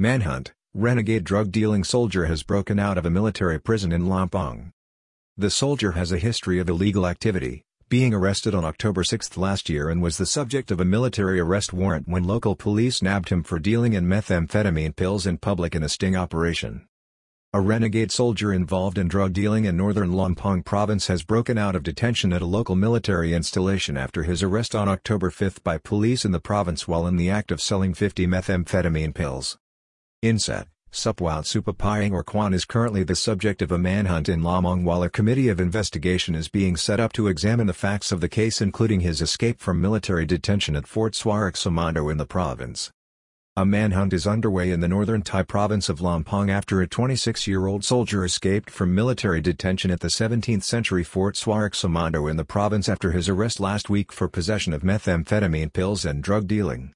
Manhunt, renegade drug-dealing soldier has broken out of a military prison in Lampang. The soldier has a history of illegal activity, being arrested on October 6 last year and was the subject of a military arrest warrant when local police nabbed him for dealing in methamphetamine pills in public in a sting operation. A renegade soldier involved in drug dealing in northern Lampang province has broken out of detention at a local military installation after his arrest on October 5 by police in the province while in the act of selling 50 methamphetamine pills. Inset, Supwat Supapaeng or Kwan is currently the subject of a manhunt in Lampang while a committee of investigation is being set up to examine the facts of the case including his escape from military detention at Fort Swarak Samando in the province. A manhunt is underway in the northern Thai province of Lampang after a 26-year-old soldier escaped from military detention at the 17th-century Fort Swarak Samando in the province after his arrest last week for possession of methamphetamine pills and drug dealing.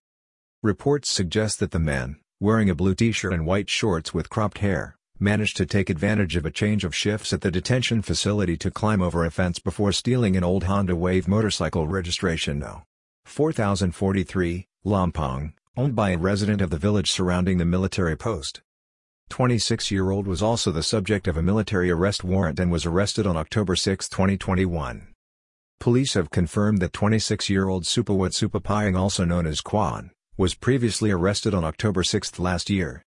Reports suggest that the man, wearing a blue t-shirt and white shorts with cropped hair, managed to take advantage of a change of shifts at the detention facility to climb over a fence before stealing an old Honda Wave motorcycle registration No. 4043, Lampang, owned by a resident of the village surrounding the military post. 26-year-old was also the subject of a military arrest warrant and was arrested on October 6, 2021. Police have confirmed that 26-year-old Supawat Supapaeng also known as Kwan, was previously arrested on October 6 last year.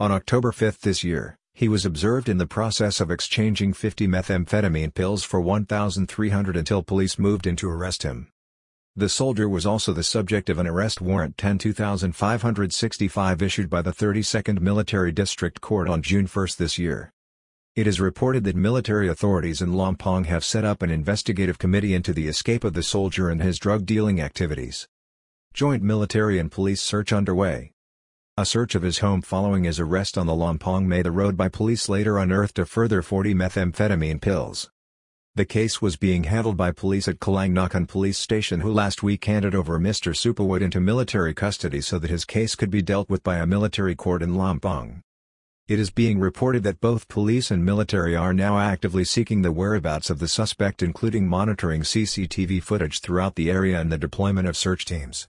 On October 5 this year, he was observed in the process of exchanging 50 methamphetamine pills for 1,300 until police moved in to arrest him. The soldier was also the subject of an arrest warrant 10-2565 issued by the 32nd Military District Court on June 1 this year. It is reported that military authorities in Lampang have set up an investigative committee into the escape of the soldier and his drug-dealing activities. Joint military and police search underway. A search of his home following his arrest on the Lampang Mae Tha road by police later unearthed a further 40 methamphetamine pills. The case was being handled by police at Kalang Nakan police station who last week handed over Mr. Supawat into military custody so that his case could be dealt with by a military court in Lampang. It is being reported that both police and military are now actively seeking the whereabouts of the suspect including monitoring CCTV footage throughout the area and the deployment of search teams.